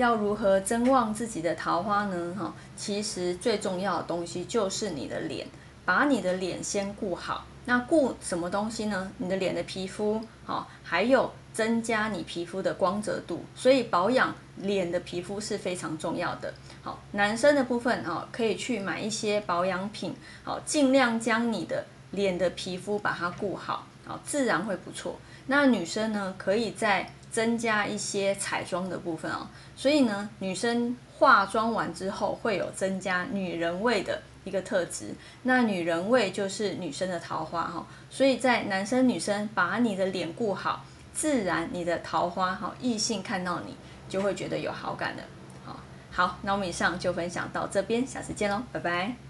要如何增旺自己的桃花呢？哈，其实最重要的东西就是你的脸，把你的脸先顾好。那顾什么东西呢？你的脸的皮肤，好，还有增加你皮肤的光泽度。所以保养脸的皮肤是非常重要的。好，男生的部分啊，可以去买一些保养品，好，尽量将你的脸的皮肤把它顾好，好，自然会不错。那女生呢，可以在增加一些彩妆的部分哦。所以呢，女生化妆完之后会有增加女人味的。一个特质，那女人味就是女生的桃花哈，所以在男生女生把你的脸顾好，自然你的桃花哈，异性看到你就会觉得有好感的。好，好，那我们以上就分享到这边，下次见喽，拜拜。